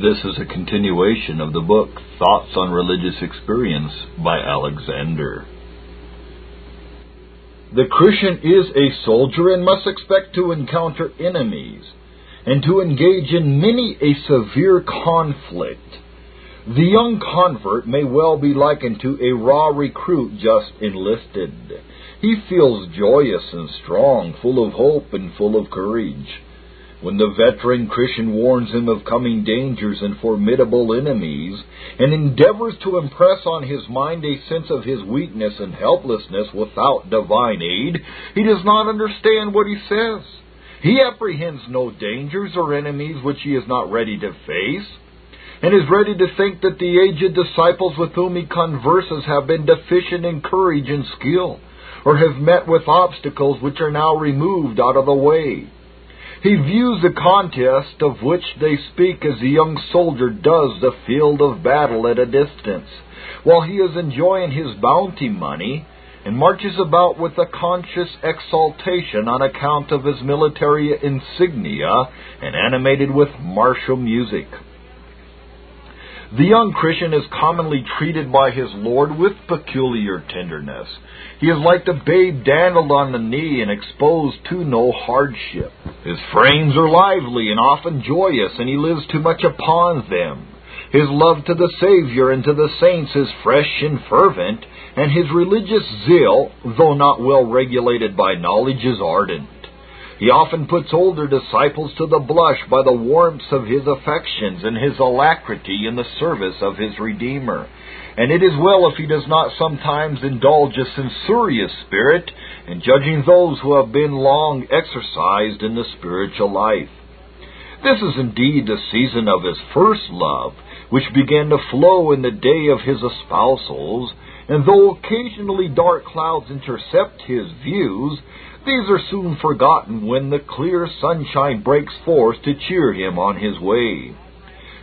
This is a continuation of the book Thoughts on Religious Experience by Alexander. The Christian is a soldier and must expect to encounter enemies and to engage in many a severe conflict. The young convert may well be likened to a raw recruit just enlisted. He feels joyous and strong, full of hope and full of courage. When the veteran Christian warns him of coming dangers and formidable enemies, and endeavors to impress on his mind a sense of his weakness and helplessness without divine aid, he does not understand what he says. He apprehends no dangers or enemies which he is not ready to face, and is ready to think that the aged disciples with whom he converses have been deficient in courage and skill, or have met with obstacles which are now removed out of the way. He views the contest of which they speak as the young soldier does the field of battle at a distance, while he is enjoying his bounty money and marches about with a conscious exultation on account of his military insignia and animated with martial music. The young Christian is commonly treated by his Lord with peculiar tenderness. He is like the babe dandled on the knee and exposed to no hardship. His frames are lively and often joyous, and he lives too much upon them. His love to the Savior and to the saints is fresh and fervent, and his religious zeal, though not well regulated by knowledge, is ardent. He often puts older disciples to the blush by the warmth of his affections and his alacrity in the service of his Redeemer. And it is well if he does not sometimes indulge a censorious spirit in judging those who have been long exercised in the spiritual life. This is indeed the season of his first love, which began to flow in the day of his espousals, and though occasionally dark clouds intercept his views, these are soon forgotten when the clear sunshine breaks forth to cheer him on his way.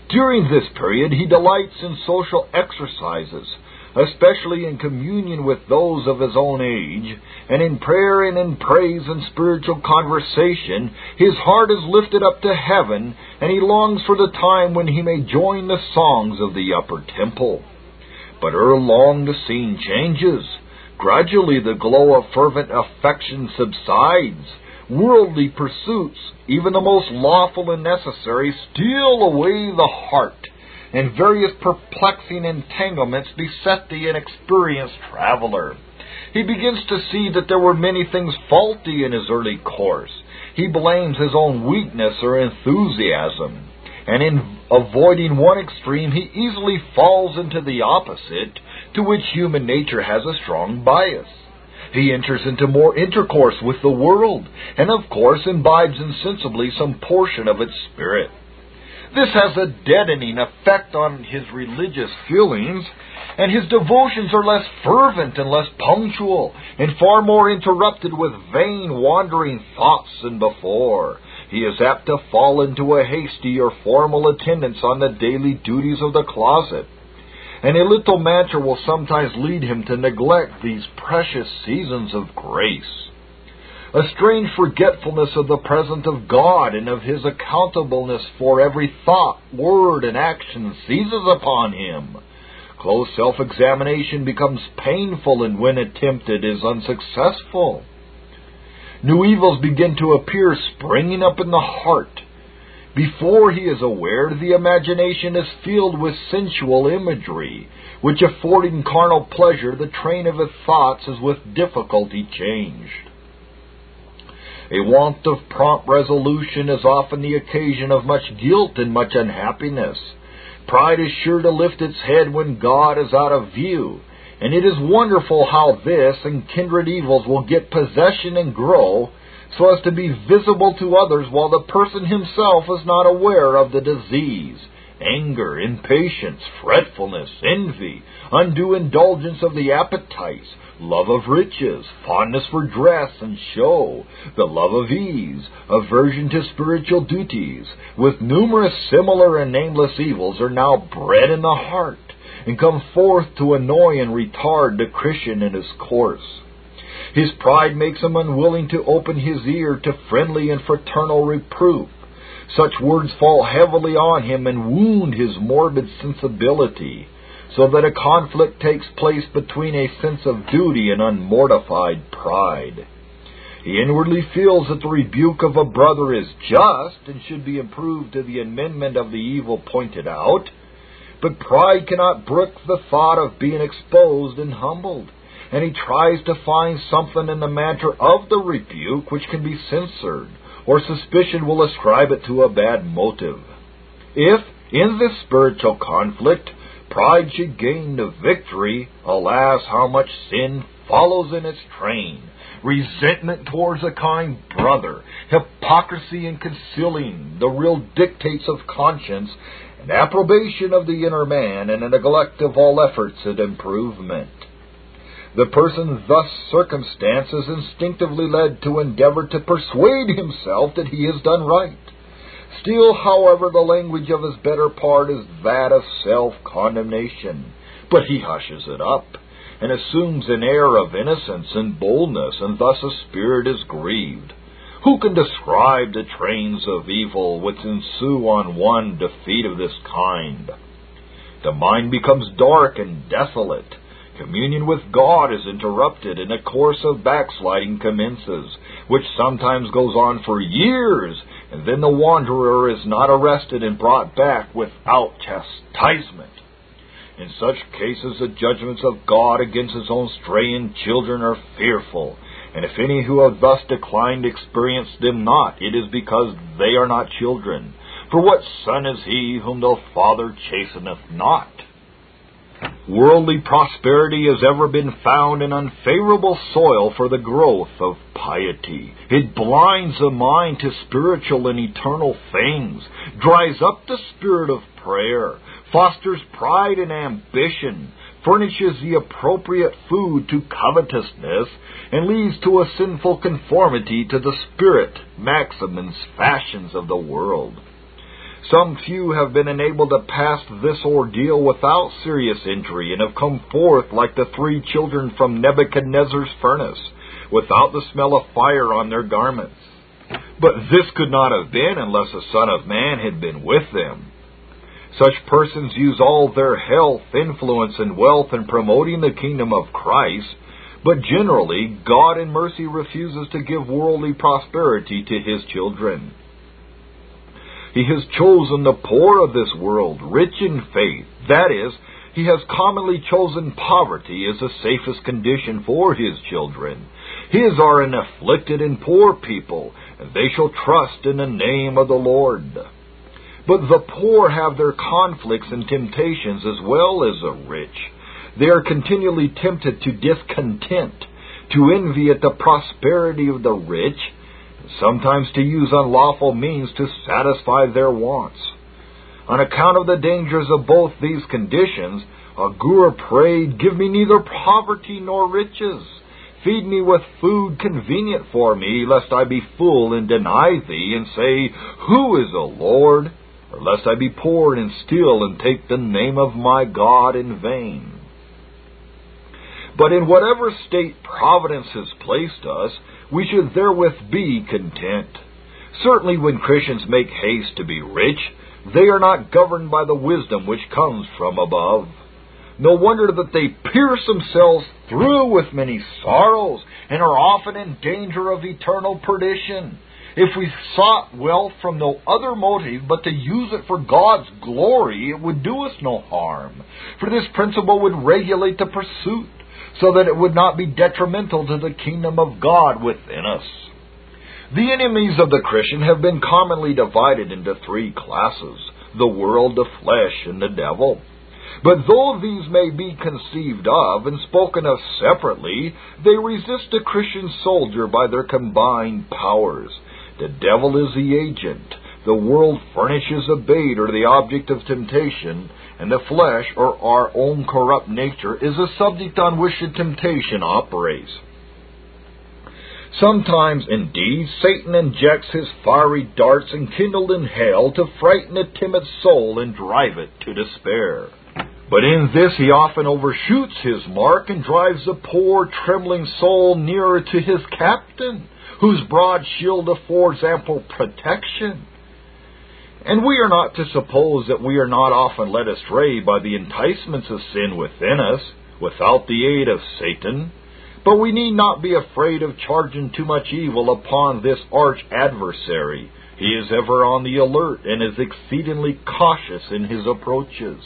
During this period, he delights in social exercises, especially in communion with those of his own age, and in prayer and in praise and spiritual conversation, his heart is lifted up to heaven, and he longs for the time when he may join the songs of the upper temple. But ere long the scene changes. Gradually the glow of fervent affection subsides. Worldly pursuits, even the most lawful and necessary, steal away the heart, and various perplexing entanglements beset the inexperienced traveler. He begins to see that there were many things faulty in his early course. He blames his own weakness or enthusiasm, and in avoiding one extreme, he easily falls into the opposite, to which human nature has a strong bias. He enters into more intercourse with the world, and of course imbibes insensibly some portion of its spirit. This has a deadening effect on his religious feelings, and his devotions are less fervent and less punctual, and far more interrupted with vain wandering thoughts than before. He is apt to fall into a hasty or formal attendance on the daily duties of the closet, and a little matter will sometimes lead him to neglect these precious seasons of grace. A strange forgetfulness of the presence of God and of His accountableness for every thought, word, and action seizes upon him. Close self examination becomes painful, and when attempted, is unsuccessful. New evils begin to appear springing up in the heart before he is aware, the imagination is filled with sensual imagery, which affording carnal pleasure, the train of his thoughts is with difficulty changed. A want of prompt resolution is often the occasion of much guilt and much unhappiness. Pride is sure to lift its head when God is out of view, and it is wonderful how this and kindred evils will get possession and grow so as to be visible to others while the person himself is not aware of the disease. Anger, impatience, fretfulness, envy, undue indulgence of the appetites, love of riches, fondness for dress and show, the love of ease, aversion to spiritual duties, with numerous similar and nameless evils, are now bred in the heart, and come forth to annoy and retard the Christian in his course. His pride makes him unwilling to open his ear to friendly and fraternal reproof. Such words fall heavily on him and wound his morbid sensibility, so that a conflict takes place between a sense of duty and unmortified pride. He inwardly feels that the rebuke of a brother is just and should be improved to the amendment of the evil pointed out, but pride cannot brook the thought of being exposed and humbled, and he tries to find something in the matter of the rebuke which can be censored, or suspicion will ascribe it to a bad motive. If, in this spiritual conflict, pride should gain the victory, alas, how much sin follows in its train resentment towards a kind brother, hypocrisy in concealing the real dictates of conscience, and approbation of the inner man, and a neglect of all efforts at improvement. The person thus circumstanced is instinctively led to endeavor to persuade himself that he has done right. Still, however, the language of his better part is that of self condemnation, but he hushes it up and assumes an air of innocence and boldness, and thus a spirit is grieved. Who can describe the trains of evil which ensue on one defeat of this kind? The mind becomes dark and desolate. Communion with God is interrupted, and a course of backsliding commences, which sometimes goes on for years, and then the wanderer is not arrested and brought back without chastisement. In such cases, the judgments of God against his own straying children are fearful. And if any who have thus declined experience them not, it is because they are not children. For what son is he whom the Father chasteneth not? Worldly prosperity has ever been found an unfavorable soil for the growth of piety. It blinds the mind to spiritual and eternal things, dries up the spirit of prayer, fosters pride and ambition, furnishes the appropriate food to covetousness, and leads to a sinful conformity to the spirit, maxims, fashions of the world. Some few have been enabled to pass this ordeal without serious injury and have come forth like the three children from Nebuchadnezzar's furnace, without the smell of fire on their garments. But this could not have been unless the Son of Man had been with them. Such persons use all their health, influence, and wealth in promoting the kingdom of Christ, but generally, God in mercy refuses to give worldly prosperity to His children. He has chosen the poor of this world, rich in faith. That is, He has commonly chosen poverty as the safest condition for His children. His are an afflicted and poor people, and they shall trust in the name of the Lord. But the poor have their conflicts and temptations as well as the rich. They are continually tempted to discontent, to envy at the prosperity of the rich, sometimes to use unlawful means to satisfy their wants. On account of the dangers of both these conditions, Agur prayed, Give me neither poverty nor riches. Feed me with food convenient for me, lest I be full and deny thee, and say, Who is the Lord? or lest I be poor and steal and take the name of my God in vain. But in whatever state providence has placed us, we should therewith be content. Certainly, when Christians make haste to be rich, they are not governed by the wisdom which comes from above. No wonder that they pierce themselves through with many sorrows and are often in danger of eternal perdition. If we sought wealth from no other motive but to use it for God's glory, it would do us no harm. For this principle would regulate the pursuit, so that it would not be detrimental to the kingdom of God within us. The enemies of the Christian have been commonly divided into three classes the world, the flesh, and the devil. But though these may be conceived of and spoken of separately, they resist a Christian soldier by their combined powers. The devil is the agent. The world furnishes a bait or the object of temptation, and the flesh, or our own corrupt nature, is a subject on which the temptation operates. Sometimes, indeed, Satan injects his fiery darts enkindled in hell to frighten a timid soul and drive it to despair. But in this he often overshoots his mark and drives the poor, trembling soul nearer to his captain whose broad shield affords ample protection. And we are not to suppose that we are not often led astray by the enticements of sin within us, without the aid of Satan. But we need not be afraid of charging too much evil upon this arch adversary. He is ever on the alert and is exceedingly cautious in his approaches.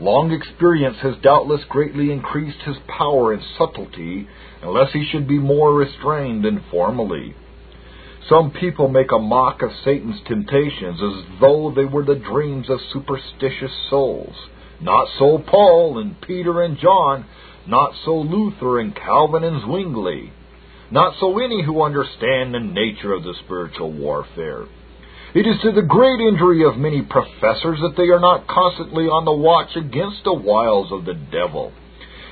Long experience has doubtless greatly increased his power and subtlety, unless he should be more restrained than formerly. Some people make a mock of Satan's temptations as though they were the dreams of superstitious souls. Not so Paul and Peter and John, not so Luther and Calvin and Zwingli, not so any who understand the nature of the spiritual warfare. It is to the great injury of many professors that they are not constantly on the watch against the wiles of the devil.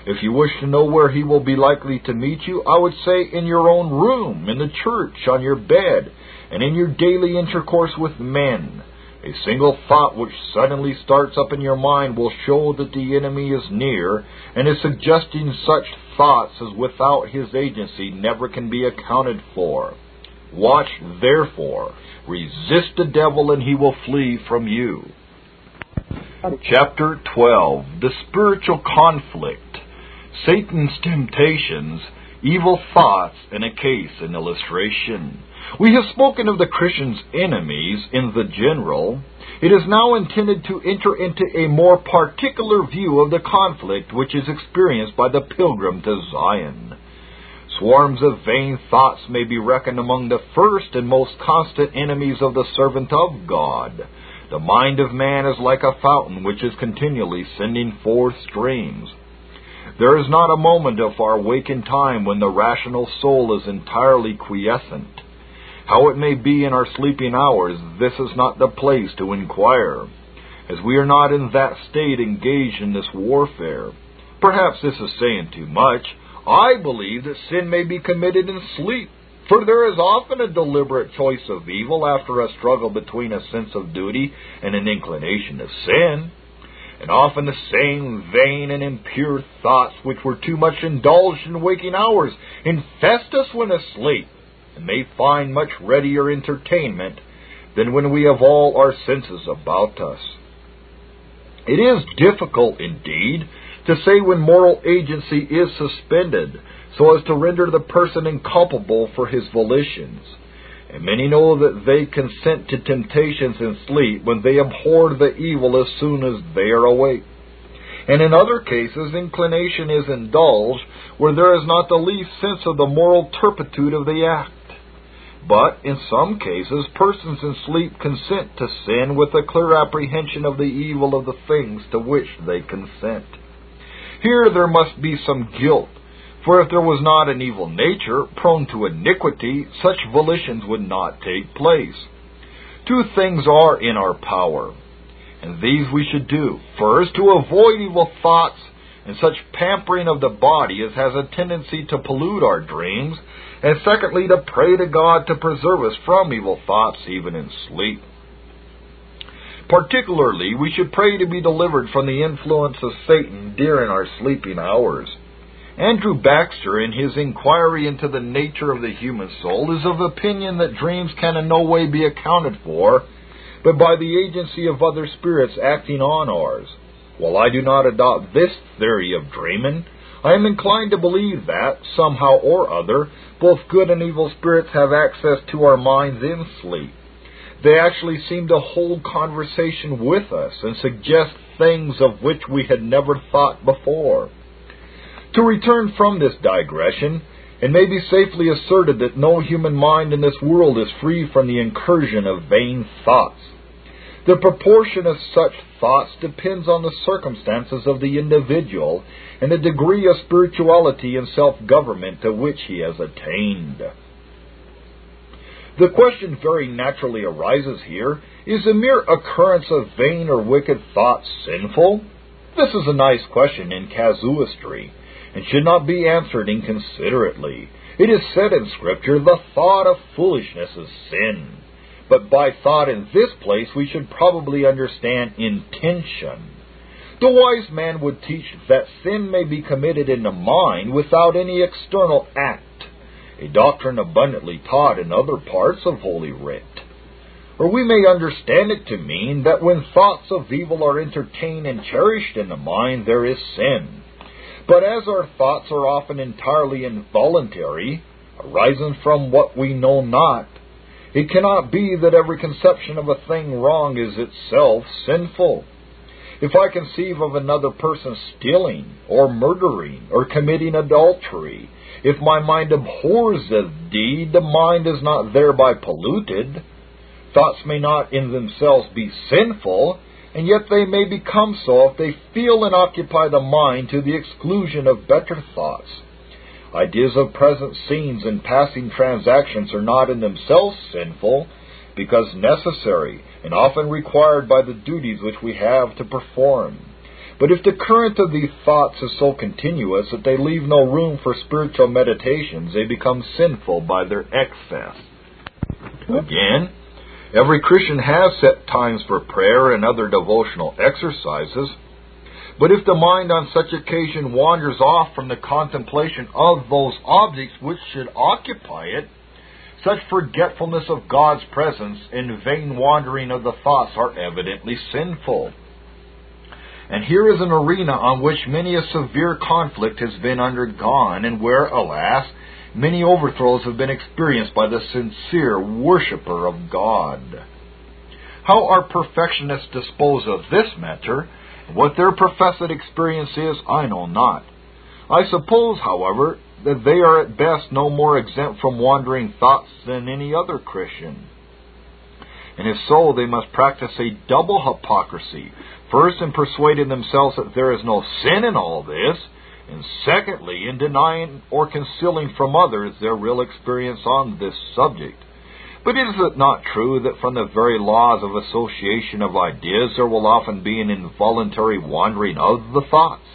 If you wish to know where he will be likely to meet you, I would say in your own room, in the church, on your bed, and in your daily intercourse with men. A single thought which suddenly starts up in your mind will show that the enemy is near, and is suggesting such thoughts as without his agency never can be accounted for. Watch, therefore, resist the devil, and he will flee from you. Chapter 12 The Spiritual Conflict, Satan's Temptations, Evil Thoughts, and a Case in Illustration. We have spoken of the Christian's enemies in the general. It is now intended to enter into a more particular view of the conflict which is experienced by the pilgrim to Zion. Swarms of vain thoughts may be reckoned among the first and most constant enemies of the servant of God. The mind of man is like a fountain which is continually sending forth streams. There is not a moment of our waking time when the rational soul is entirely quiescent. How it may be in our sleeping hours, this is not the place to inquire, as we are not in that state engaged in this warfare. Perhaps this is saying too much. I believe that sin may be committed in sleep, for there is often a deliberate choice of evil after a struggle between a sense of duty and an inclination to sin. And often the same vain and impure thoughts which were too much indulged in waking hours infest us when asleep, and may find much readier entertainment than when we have all our senses about us. It is difficult, indeed, to say when moral agency is suspended, so as to render the person inculpable for his volitions. And many know that they consent to temptations in sleep when they abhor the evil as soon as they are awake. And in other cases, inclination is indulged where there is not the least sense of the moral turpitude of the act. But in some cases, persons in sleep consent to sin with a clear apprehension of the evil of the things to which they consent. Here there must be some guilt, for if there was not an evil nature prone to iniquity, such volitions would not take place. Two things are in our power, and these we should do. First, to avoid evil thoughts and such pampering of the body as has a tendency to pollute our dreams, and secondly, to pray to God to preserve us from evil thoughts even in sleep. Particularly, we should pray to be delivered from the influence of Satan during our sleeping hours. Andrew Baxter, in his inquiry into the nature of the human soul, is of opinion that dreams can in no way be accounted for, but by the agency of other spirits acting on ours. While I do not adopt this theory of dreaming, I am inclined to believe that, somehow or other, both good and evil spirits have access to our minds in sleep. They actually seem to hold conversation with us and suggest things of which we had never thought before. To return from this digression, it may be safely asserted that no human mind in this world is free from the incursion of vain thoughts. The proportion of such thoughts depends on the circumstances of the individual and the degree of spirituality and self government to which he has attained. The question very naturally arises here is a mere occurrence of vain or wicked thoughts sinful? This is a nice question in casuistry, and should not be answered inconsiderately. It is said in Scripture, the thought of foolishness is sin. But by thought in this place we should probably understand intention. The wise man would teach that sin may be committed in the mind without any external act a doctrine abundantly taught in other parts of Holy Writ. Or we may understand it to mean that when thoughts of evil are entertained and cherished in the mind, there is sin. But as our thoughts are often entirely involuntary, arising from what we know not, it cannot be that every conception of a thing wrong is itself sinful. If I conceive of another person stealing, or murdering, or committing adultery, if my mind abhors the deed, the mind is not thereby polluted. Thoughts may not in themselves be sinful, and yet they may become so if they feel and occupy the mind to the exclusion of better thoughts. Ideas of present scenes and passing transactions are not in themselves sinful, because necessary and often required by the duties which we have to perform. But if the current of these thoughts is so continuous that they leave no room for spiritual meditations, they become sinful by their excess. Again, every Christian has set times for prayer and other devotional exercises. But if the mind on such occasion wanders off from the contemplation of those objects which should occupy it, such forgetfulness of God's presence and vain wandering of the thoughts are evidently sinful. And here is an arena on which many a severe conflict has been undergone, and where, alas, many overthrows have been experienced by the sincere worshipper of God. How our perfectionists dispose of this matter, what their professed experience is, I know not. I suppose, however, that they are at best no more exempt from wandering thoughts than any other Christian. And if so, they must practice a double hypocrisy. First, in persuading themselves that there is no sin in all this, and secondly, in denying or concealing from others their real experience on this subject. But is it not true that from the very laws of association of ideas there will often be an involuntary wandering of the thoughts?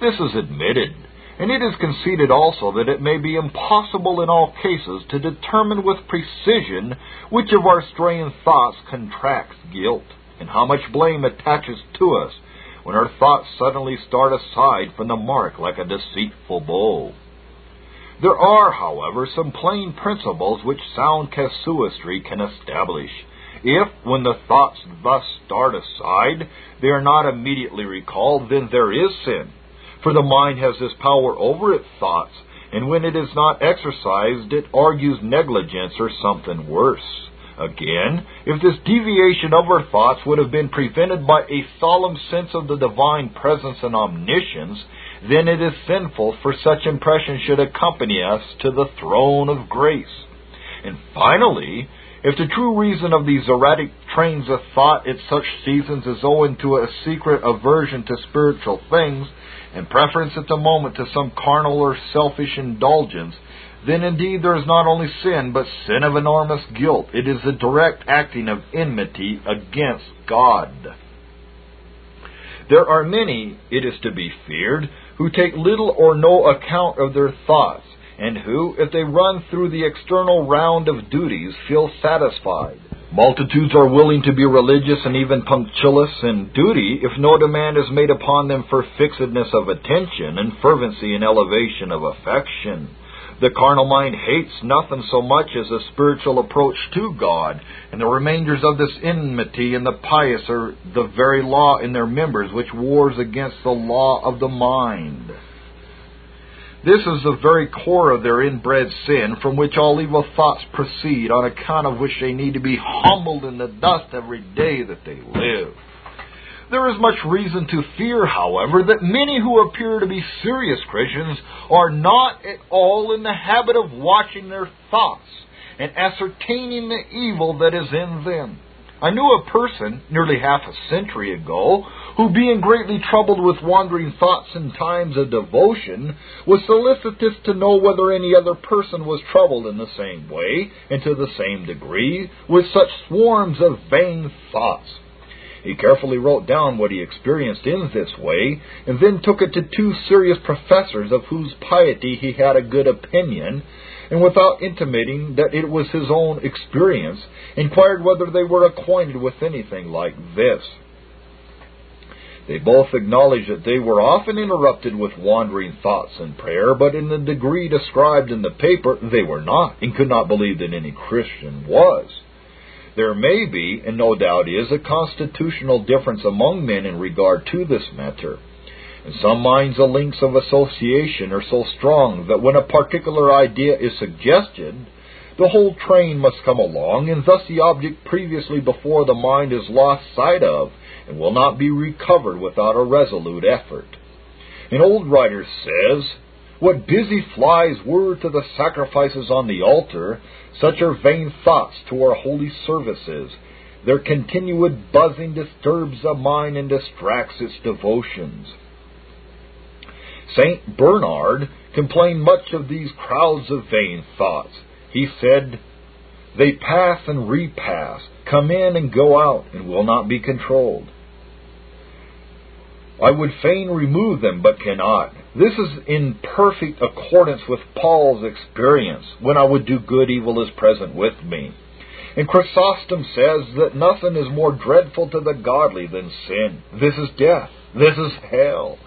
This is admitted, and it is conceded also that it may be impossible in all cases to determine with precision which of our straying thoughts contracts guilt, and how much blame attaches to us when our thoughts suddenly start aside from the mark like a deceitful bow. There are, however, some plain principles which sound casuistry can establish. If, when the thoughts thus start aside, they are not immediately recalled, then there is sin for the mind has this power over its thoughts, and when it is not exercised, it argues negligence or something worse. Again, if this deviation of our thoughts would have been prevented by a solemn sense of the divine presence and omniscience, then it is sinful for such impression should accompany us to the throne of grace. And finally, if the true reason of these erratic trains of thought at such seasons is owing to a secret aversion to spiritual things, and preference at the moment to some carnal or selfish indulgence, then indeed there is not only sin, but sin of enormous guilt. It is the direct acting of enmity against God. There are many, it is to be feared, who take little or no account of their thoughts, and who, if they run through the external round of duties, feel satisfied. Multitudes are willing to be religious and even punctilious in duty if no demand is made upon them for fixedness of attention and fervency and elevation of affection. The carnal mind hates nothing so much as a spiritual approach to God, and the remainders of this enmity in the pious are the very law in their members which wars against the law of the mind. This is the very core of their inbred sin, from which all evil thoughts proceed, on account of which they need to be humbled in the dust every day that they live. There is much reason to fear, however, that many who appear to be serious Christians are not at all in the habit of watching their thoughts and ascertaining the evil that is in them. I knew a person nearly half a century ago who, being greatly troubled with wandering thoughts in times of devotion, was solicitous to know whether any other person was troubled in the same way, and to the same degree, with such swarms of vain thoughts. He carefully wrote down what he experienced in this way, and then took it to two serious professors of whose piety he had a good opinion, and without intimating that it was his own experience, inquired whether they were acquainted with anything like this. They both acknowledged that they were often interrupted with wandering thoughts in prayer, but in the degree described in the paper they were not, and could not believe that any Christian was. There may be, and no doubt is, a constitutional difference among men in regard to this matter. In some minds, the links of association are so strong that when a particular idea is suggested, the whole train must come along, and thus the object previously before the mind is lost sight of, and will not be recovered without a resolute effort. An old writer says, What busy flies were to the sacrifices on the altar, such are vain thoughts to our holy services. Their continued buzzing disturbs the mind and distracts its devotions. St. Bernard complained much of these crowds of vain thoughts. He said, They pass and repass, come in and go out, and will not be controlled. I would fain remove them, but cannot. This is in perfect accordance with Paul's experience. When I would do good, evil is present with me. And Chrysostom says that nothing is more dreadful to the godly than sin. This is death. This is hell.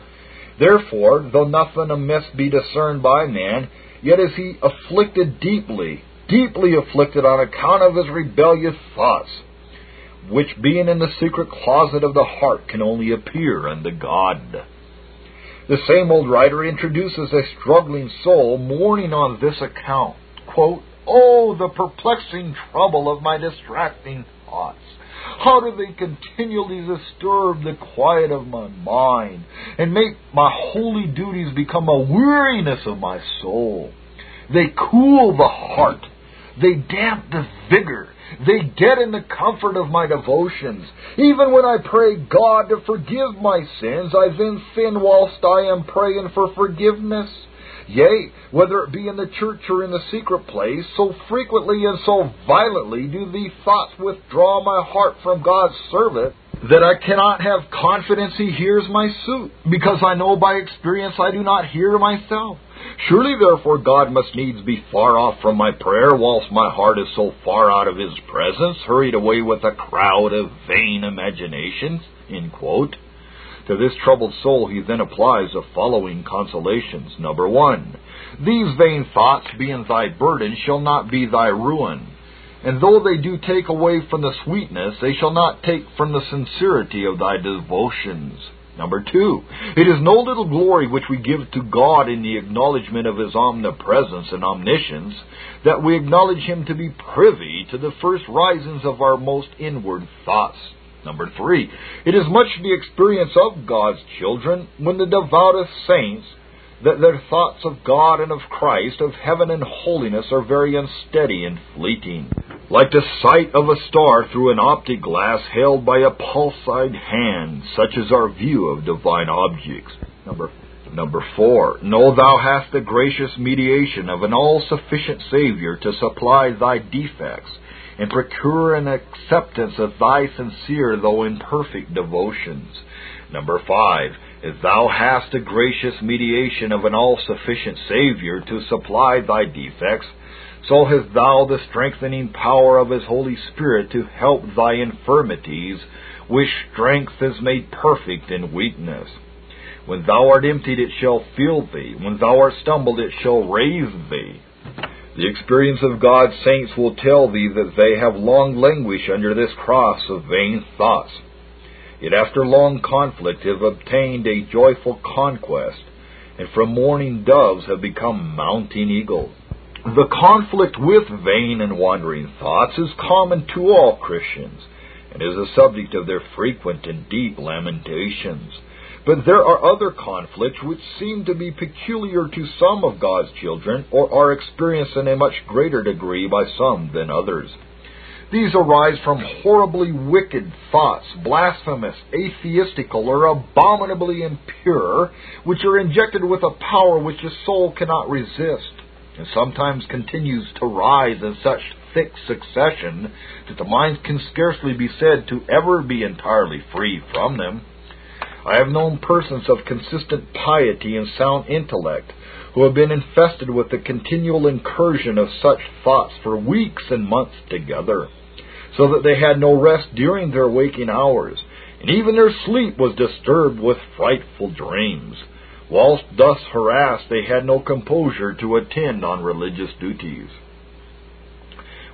Therefore, though nothing amiss be discerned by man, yet is he afflicted deeply, deeply afflicted on account of his rebellious thoughts which being in the secret closet of the heart can only appear unto God. The same old writer introduces a struggling soul mourning on this account. Quote, Oh, the perplexing trouble of my distracting thoughts. How do they continually disturb the quiet of my mind and make my holy duties become a weariness of my soul? They cool the heart. They damp the vigor they get in the comfort of my devotions. Even when I pray God to forgive my sins, I then sin whilst I am praying for forgiveness. Yea, whether it be in the church or in the secret place, so frequently and so violently do these thoughts withdraw my heart from God's service that I cannot have confidence He hears my suit, because I know by experience I do not hear myself. Surely, therefore, God must needs be far off from my prayer, whilst my heart is so far out of His presence, hurried away with a crowd of vain imaginations. To this troubled soul he then applies the following consolations. Number one, these vain thoughts, being thy burden, shall not be thy ruin. And though they do take away from the sweetness, they shall not take from the sincerity of thy devotions. Number two, it is no little glory which we give to God in the acknowledgement of His omnipresence and omniscience, that we acknowledge Him to be privy to the first risings of our most inward thoughts. Number three, it is much the experience of God's children when the devoutest saints that their thoughts of God and of Christ, of heaven and holiness, are very unsteady and fleeting, like the sight of a star through an optic glass held by a pulsed hand, such is our view of divine objects. Number Number four, know thou hast the gracious mediation of an all sufficient Savior to supply thy defects, and procure an acceptance of thy sincere though imperfect devotions. Number five, if thou hast the gracious mediation of an all sufficient Saviour to supply thy defects, so hast thou the strengthening power of his Holy Spirit to help thy infirmities, which strength is made perfect in weakness. When thou art emptied, it shall fill thee. When thou art stumbled, it shall raise thee. The experience of God's saints will tell thee that they have long languished under this cross of vain thoughts Yet after long conflict have obtained a joyful conquest, and from mourning doves have become mounting eagles. The conflict with vain and wandering thoughts is common to all Christians, and is a subject of their frequent and deep lamentations. But there are other conflicts which seem to be peculiar to some of God's children, or are experienced in a much greater degree by some than others. These arise from horribly wicked thoughts, blasphemous, atheistical, or abominably impure, which are injected with a power which the soul cannot resist, and sometimes continues to rise in such thick succession that the mind can scarcely be said to ever be entirely free from them. I have known persons of consistent piety and sound intellect who have been infested with the continual incursion of such thoughts for weeks and months together so that they had no rest during their waking hours, and even their sleep was disturbed with frightful dreams. Whilst thus harassed, they had no composure to attend on religious duties.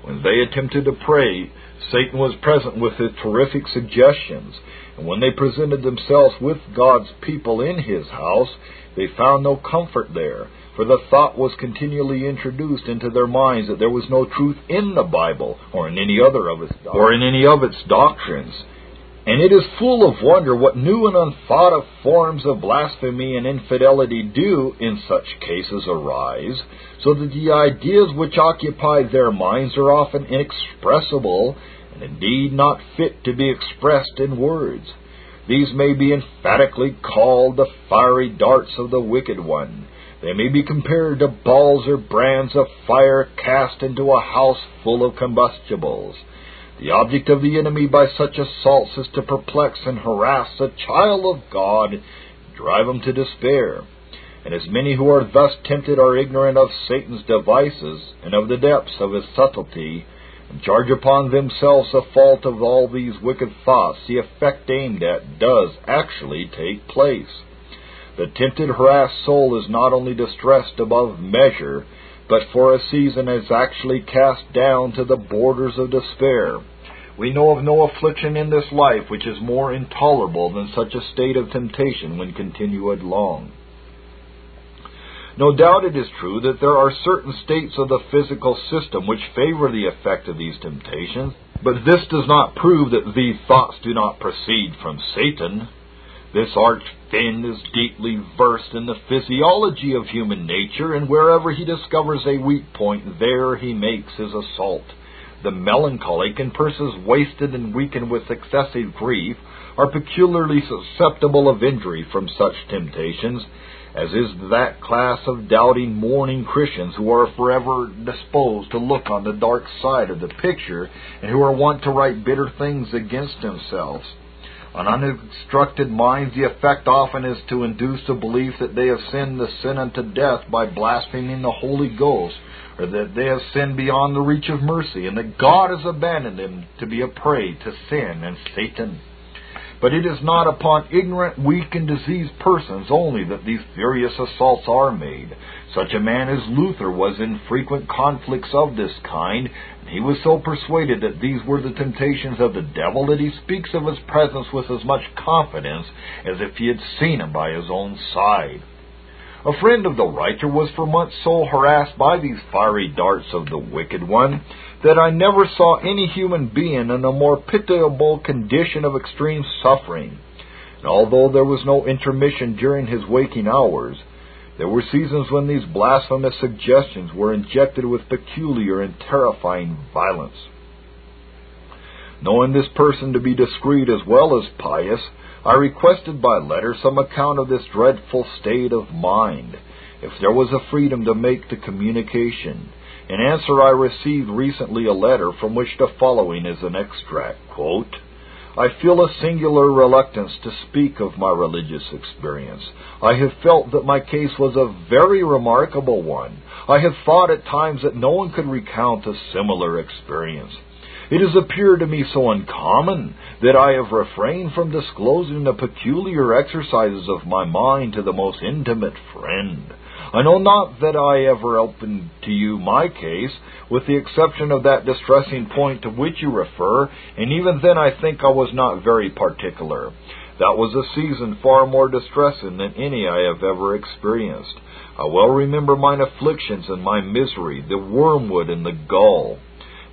When they attempted to pray, Satan was present with his terrific suggestions, and when they presented themselves with God's people in his house, they found no comfort there, for the thought was continually introduced into their minds that there was no truth in the Bible or in any other of its or in any of its doctrines. And it is full of wonder what new and unthought of forms of blasphemy and infidelity do in such cases arise, so that the ideas which occupy their minds are often inexpressible and indeed not fit to be expressed in words. These may be emphatically called the fiery darts of the wicked one. They may be compared to balls or brands of fire cast into a house full of combustibles. The object of the enemy by such assaults is to perplex and harass a child of God, drive him to despair. And as many who are thus tempted are ignorant of Satan's devices and of the depths of his subtlety, and charge upon themselves the fault of all these wicked thoughts, the effect aimed at does actually take place. The tempted, harassed soul is not only distressed above measure, but for a season is actually cast down to the borders of despair. We know of no affliction in this life which is more intolerable than such a state of temptation when continued long. No doubt it is true that there are certain states of the physical system which favor the effect of these temptations, but this does not prove that these thoughts do not proceed from Satan. This arch fiend is deeply versed in the physiology of human nature, and wherever he discovers a weak point, there he makes his assault. The melancholic and persons wasted and weakened with excessive grief are peculiarly susceptible of injury from such temptations, as is that class of doubting, mourning Christians who are forever disposed to look on the dark side of the picture and who are wont to write bitter things against themselves. On uninstructed minds, the effect often is to induce the belief that they have sinned the sin unto death by blaspheming the Holy Ghost, or that they have sinned beyond the reach of mercy, and that God has abandoned them to be a prey to sin and Satan. But it is not upon ignorant, weak, and diseased persons only that these furious assaults are made. Such a man as Luther was in frequent conflicts of this kind, and he was so persuaded that these were the temptations of the devil that he speaks of his presence with as much confidence as if he had seen him by his own side. A friend of the writer was for months so harassed by these fiery darts of the wicked one that I never saw any human being in a more pitiable condition of extreme suffering. And although there was no intermission during his waking hours, there were seasons when these blasphemous suggestions were injected with peculiar and terrifying violence. Knowing this person to be discreet as well as pious, I requested by letter some account of this dreadful state of mind, if there was a freedom to make the communication. In answer, I received recently a letter from which the following is an extract. Quote, I feel a singular reluctance to speak of my religious experience. I have felt that my case was a very remarkable one. I have thought at times that no one could recount a similar experience. It has appeared to me so uncommon that I have refrained from disclosing the peculiar exercises of my mind to the most intimate friend. I know not that I ever opened to you my case, with the exception of that distressing point to which you refer, and even then I think I was not very particular. That was a season far more distressing than any I have ever experienced. I well remember mine afflictions and my misery, the wormwood and the gall.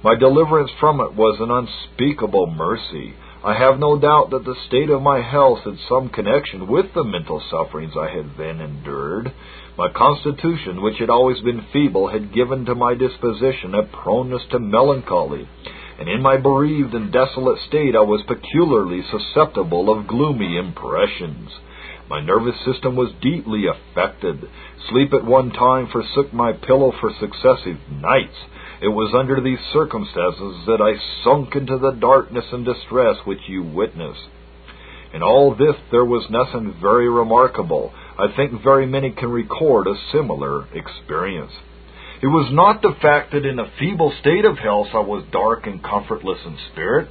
My deliverance from it was an unspeakable mercy. I have no doubt that the state of my health had some connection with the mental sufferings I had then endured. My constitution, which had always been feeble, had given to my disposition a proneness to melancholy, and in my bereaved and desolate state I was peculiarly susceptible of gloomy impressions. My nervous system was deeply affected. Sleep at one time forsook my pillow for successive nights. It was under these circumstances that I sunk into the darkness and distress which you witness. In all this there was nothing very remarkable. I think very many can record a similar experience. It was not the fact that in a feeble state of health I was dark and comfortless in spirit.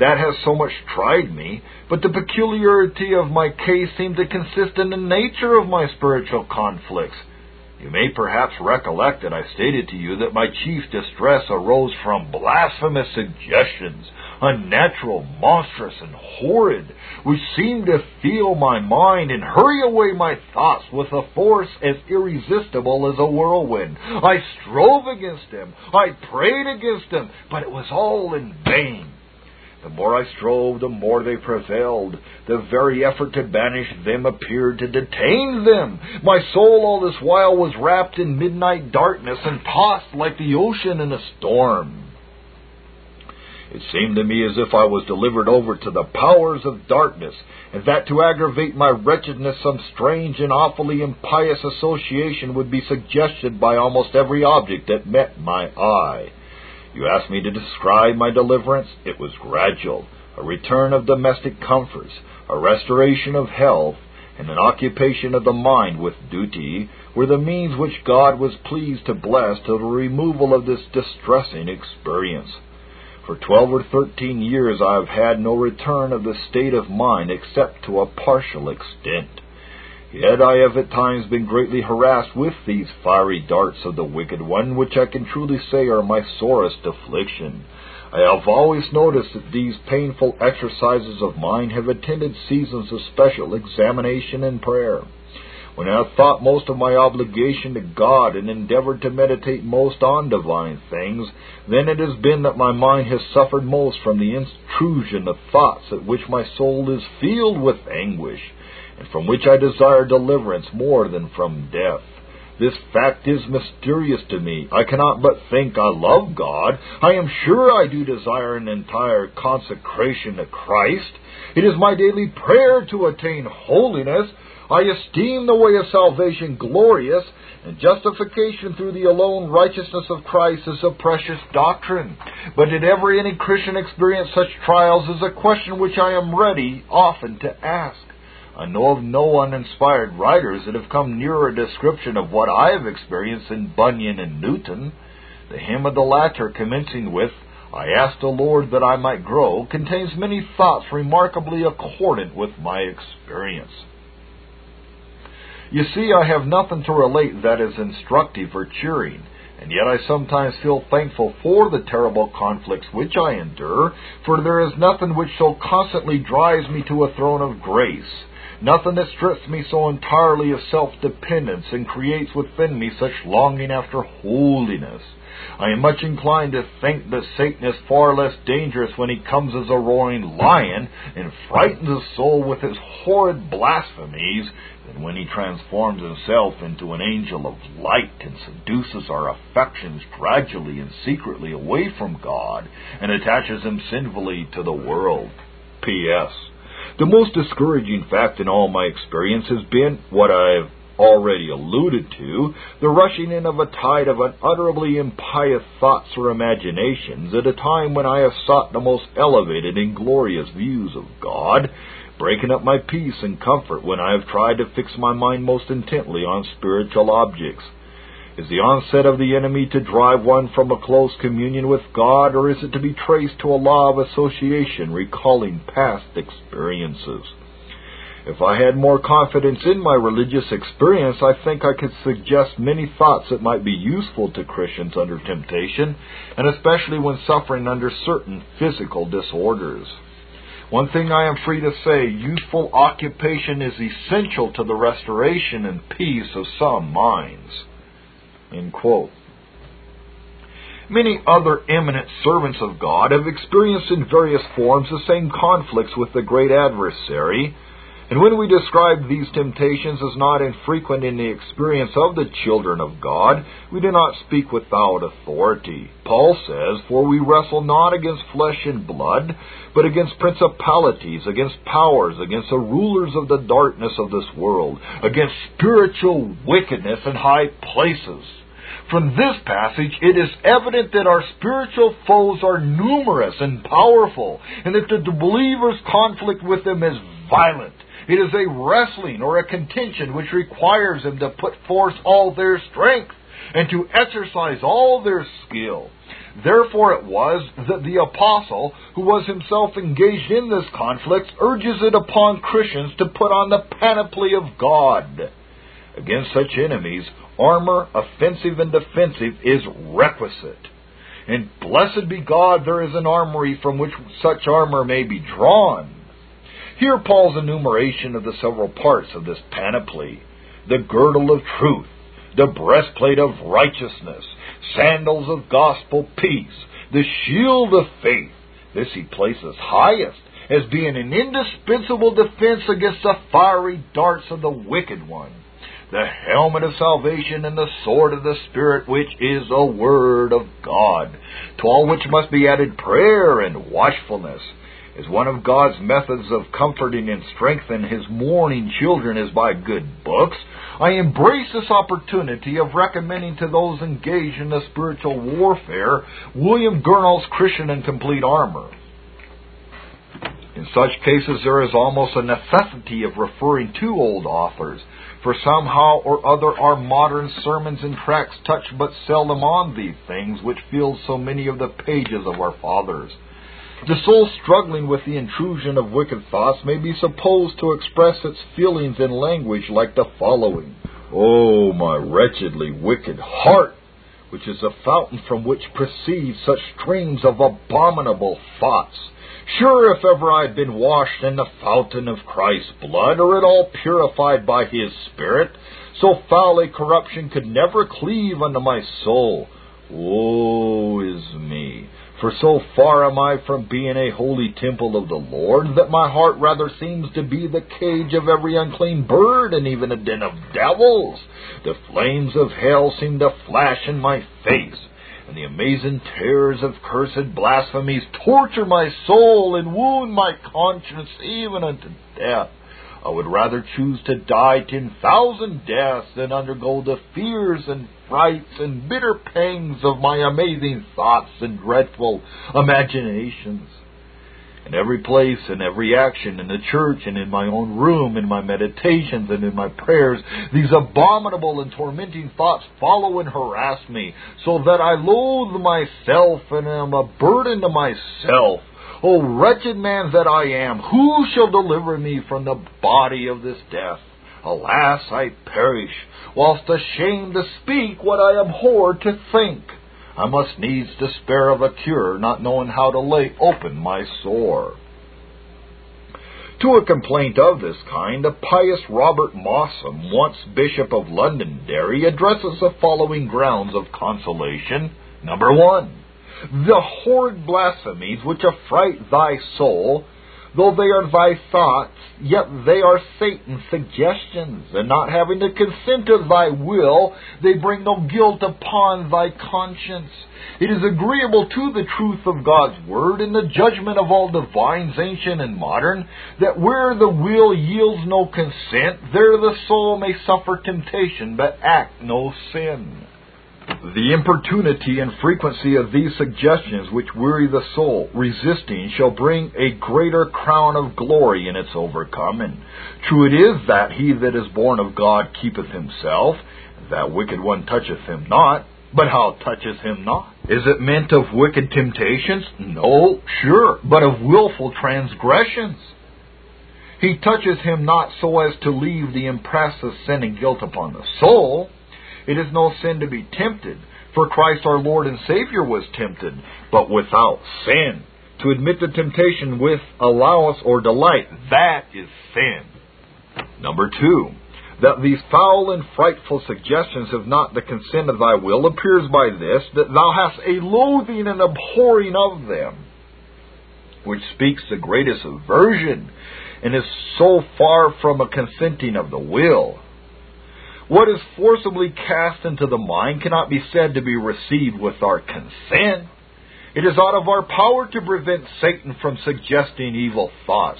That has so much tried me, but the peculiarity of my case seemed to consist in the nature of my spiritual conflicts You may perhaps recollect that I stated to you that my chief distress arose from blasphemous suggestions, unnatural, monstrous, and horrid, which seemed to fill my mind and hurry away my thoughts with a force as irresistible as a whirlwind. I strove against them, I prayed against them, but it was all in vain. The more I strove, the more they prevailed. The very effort to banish them appeared to detain them. My soul all this while was wrapped in midnight darkness and tossed like the ocean in a storm. It seemed to me as if I was delivered over to the powers of darkness, and that to aggravate my wretchedness some strange and awfully impious association would be suggested by almost every object that met my eye. You asked me to describe my deliverance. It was gradual, a return of domestic comforts, a restoration of health, and an occupation of the mind with duty were the means which God was pleased to bless to the removal of this distressing experience. For twelve or thirteen years I have had no return of the state of mind except to a partial extent. Yet I have at times been greatly harassed with these fiery darts of the wicked one, which I can truly say are my sorest affliction. I have always noticed that these painful exercises of mine have attended seasons of special examination and prayer. When I have thought most of my obligation to God and endeavored to meditate most on divine things, then it has been that my mind has suffered most from the intrusion of thoughts at which my soul is filled with anguish and from which I desire deliverance more than from death. This fact is mysterious to me. I cannot but think I love God. I am sure I do desire an entire consecration to Christ. It is my daily prayer to attain holiness. I esteem the way of salvation glorious, and justification through the alone righteousness of Christ is a precious doctrine. But did ever any Christian experience such trials is a question which I am ready often to ask. I know of no uninspired writers that have come nearer a description of what I have experienced in Bunyan and Newton. The hymn of the latter, commencing with, I asked the Lord that I might grow, contains many thoughts remarkably accordant with my experience. You see, I have nothing to relate that is instructive or cheering, and yet I sometimes feel thankful for the terrible conflicts which I endure, for there is nothing which so constantly drives me to a throne of grace Nothing that strips me so entirely of self dependence and creates within me such longing after holiness. I am much inclined to think that Satan is far less dangerous when he comes as a roaring lion and frightens the soul with his horrid blasphemies than when he transforms himself into an angel of light and seduces our affections gradually and secretly away from God and attaches them sinfully to the world. P.S. The most discouraging fact in all my experience has been what I've already alluded to, the rushing in of a tide of unutterably impious thoughts or imaginations at a time when I have sought the most elevated and glorious views of God, breaking up my peace and comfort when I have tried to fix my mind most intently on spiritual objects. Is the onset of the enemy to drive one from a close communion with God, or is it to be traced to a law of association recalling past experiences? If I had more confidence in my religious experience, I think I could suggest many thoughts that might be useful to Christians under temptation, and especially when suffering under certain physical disorders. One thing I am free to say youthful occupation is essential to the restoration and peace of some minds. Many other eminent servants of God have experienced in various forms the same conflicts with the great adversary, and when we describe these temptations as not infrequent in the experience of the children of God, we do not speak without authority. Paul says, For we wrestle not against flesh and blood, but against principalities, against powers, against the rulers of the darkness of this world, against spiritual wickedness in high places. From this passage, it is evident that our spiritual foes are numerous and powerful, and that the believer's conflict with them is violent. It is a wrestling or a contention which requires them to put forth all their strength and to exercise all their skill. Therefore it was that the apostle, who was himself engaged in this conflict, urges it upon Christians to put on the panoply of God. Against such enemies, armor, offensive and defensive, is requisite. And blessed be God, there is an armory from which such armor may be drawn. Hear Paul's enumeration of the several parts of this panoply the girdle of truth, the breastplate of righteousness, sandals of gospel peace, the shield of faith. This he places highest as being an indispensable defense against the fiery darts of the wicked one. The helmet of salvation and the sword of the Spirit, which is the Word of God, to all which must be added prayer and watchfulness. As one of God's methods of comforting and strengthening his mourning children is by good books, I embrace this opportunity of recommending to those engaged in the spiritual warfare William Gurnall's Christian in Complete Armor. In such cases, there is almost a necessity of referring to old authors, for somehow or other our modern sermons and tracts touch but seldom on these things which filled so many of the pages of our fathers. The soul struggling with the intrusion of wicked thoughts may be supposed to express its feelings in language like the following Oh, my wretchedly wicked heart, which is a fountain from which proceed such streams of abominable thoughts Sure, if ever I had been washed in the fountain of Christ's blood, or at all purified by His Spirit, so foul a corruption could never cleave unto my soul. Woe is me! For so far am I from being a holy temple of the Lord, that my heart rather seems to be the cage of every unclean bird, and even a den of devils. The flames of hell seem to flash in my face and the amazing terrors of cursed blasphemies torture my soul and wound my conscience even unto death. I would rather choose to die ten thousand deaths than undergo the fears and frights and bitter pangs of my amazing thoughts and dreadful imaginations in every place, in every action, in the church and in my own room, in my meditations and in my prayers, these abominable and tormenting thoughts follow and harass me, so that I loathe myself and am a burden to myself. O wretched man that I am, who shall deliver me from the body of this death? Alas, I perish, whilst ashamed to speak what I abhor to think. I must needs despair of a cure, not knowing how to lay open my sore. To a complaint of this kind, the pious Robert Mossom, once Bishop of Londonderry, addresses the following grounds of consolation. Number one, the horrid blasphemies which affright thy soul Though they are thy thoughts, yet they are Satan's suggestions, and not having the consent of thy will, they bring no guilt upon thy conscience. It is agreeable to the truth of God's word and the judgment of all divines, ancient and modern, that where the will yields no consent, there the soul may suffer temptation, but act no sin. The importunity and frequency of these suggestions which weary the soul, resisting, shall bring a greater crown of glory in its overcoming. True it is that he that is born of God keepeth himself, that wicked one toucheth him not. But how touches him not? Is it meant of wicked temptations? No, sure, but of wilful transgressions. He touches him not so as to leave the impress of sin and guilt upon the soul, it is no sin to be tempted, for Christ our Lord and Savior was tempted, but without sin. To admit the temptation with allowance or delight, that is sin. Number two, that these foul and frightful suggestions have not the consent of thy will appears by this, that thou hast a loathing and abhorring of them, which speaks the greatest aversion, and is so far from a consenting of the will. What is forcibly cast into the mind cannot be said to be received with our consent. It is out of our power to prevent Satan from suggesting evil thoughts.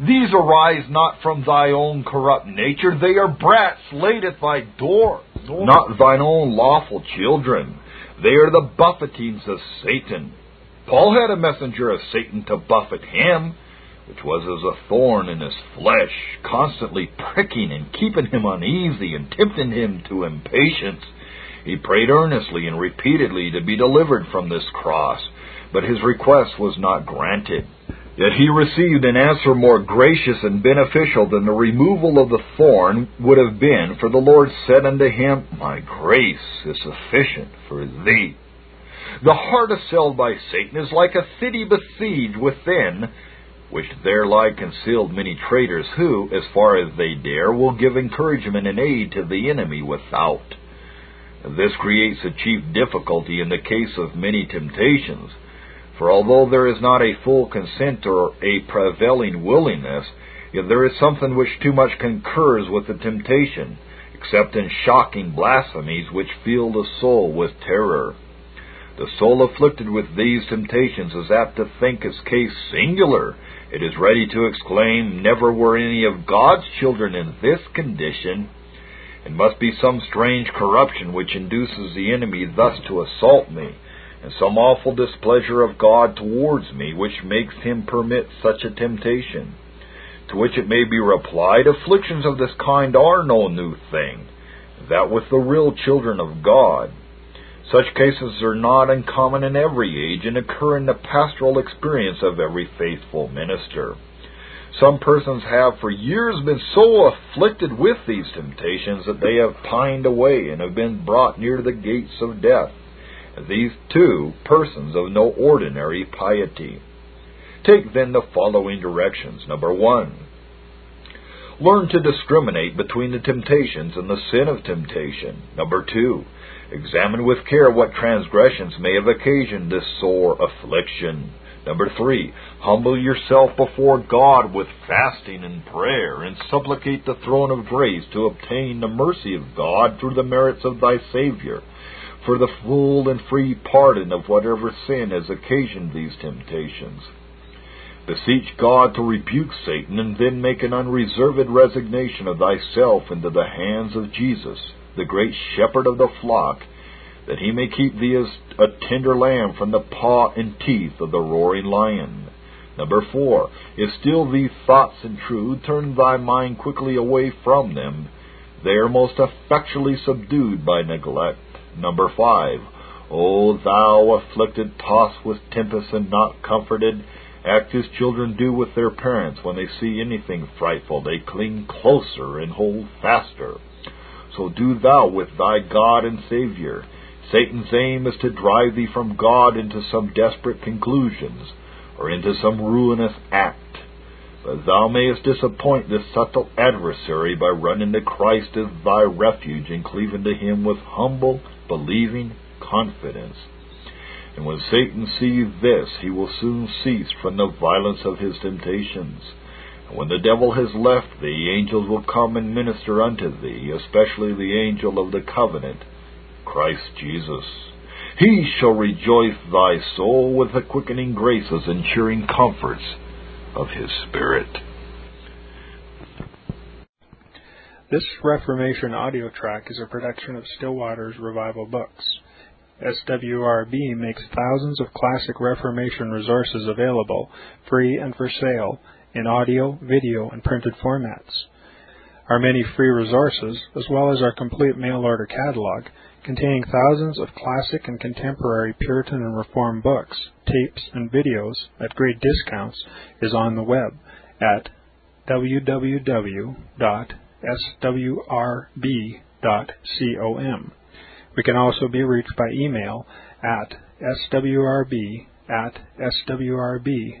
These arise not from thy own corrupt nature, they are brats laid at thy door, not thine own lawful children. They are the buffetings of Satan. Paul had a messenger of Satan to buffet him which was as a thorn in his flesh, constantly pricking and keeping him uneasy and tempting him to impatience. He prayed earnestly and repeatedly to be delivered from this cross, but his request was not granted. Yet he received an answer more gracious and beneficial than the removal of the thorn would have been, for the Lord said unto him, My grace is sufficient for thee. The heart assailed by Satan is like a city besieged within, which there lie concealed many traitors who, as far as they dare, will give encouragement and aid to the enemy without. This creates a chief difficulty in the case of many temptations for although there is not a full consent or a prevailing willingness, yet there is something which too much concurs with the temptation, except in shocking blasphemies which fill the soul with terror. The soul afflicted with these temptations is apt to think its case singular. It is ready to exclaim, Never were any of God's children in this condition. It must be some strange corruption which induces the enemy thus to assault me and some awful displeasure of God towards me, which makes him permit such a temptation. To which it may be replied, afflictions of this kind are no new thing, that with the real children of God. Such cases are not uncommon in every age and occur in the pastoral experience of every faithful minister. Some persons have for years been so afflicted with these temptations that they have pined away and have been brought near the gates of death these two persons of no ordinary piety. Take then the following directions. Number one, learn to discriminate between the temptations and the sin of temptation. Number two, examine with care what transgressions may have occasioned this sore affliction. Number three, humble yourself before God with fasting and prayer, and supplicate the throne of grace to obtain the mercy of God through the merits of thy Savior for the full and free pardon of whatever sin has occasioned these temptations. Beseech God to rebuke Satan, and then make an unreserved resignation of thyself into the hands of Jesus, the great shepherd of the flock, that he may keep thee as a tender lamb from the paw and teeth of the roaring lion. Number four, if still these thoughts intrude, turn thy mind quickly away from them. They are most effectually subdued by neglect. Number five, O thou afflicted, tossed with tempest and not comforted, act as children do with their parents when they see anything frightful. They cling closer and hold faster. So do thou with thy God and Savior. Satan's aim is to drive thee from God into some desperate conclusions, or into some ruinous act. But thou mayest disappoint this subtle adversary by running to Christ as thy refuge and cleaving to him with humble believing confidence. And when Satan sees this, he will soon cease from the violence of his temptations. When the devil has left thee, angels will come and minister unto thee, especially the angel of the covenant, Christ Jesus. He shall rejoice thy soul with the quickening graces and cheering comforts of his Spirit. This Reformation audio track is a production of Still Waters Revival Books. SWRB makes thousands of classic Reformation resources available, free and for sale, in audio, video, and printed formats. Our many free resources, as well as our complete mail order catalog, containing thousands of classic and contemporary Puritan and Reformed books, tapes, and videos at great discounts, is on the web at www.swrb.com. We can also be reached by email at swrb at swrb.com,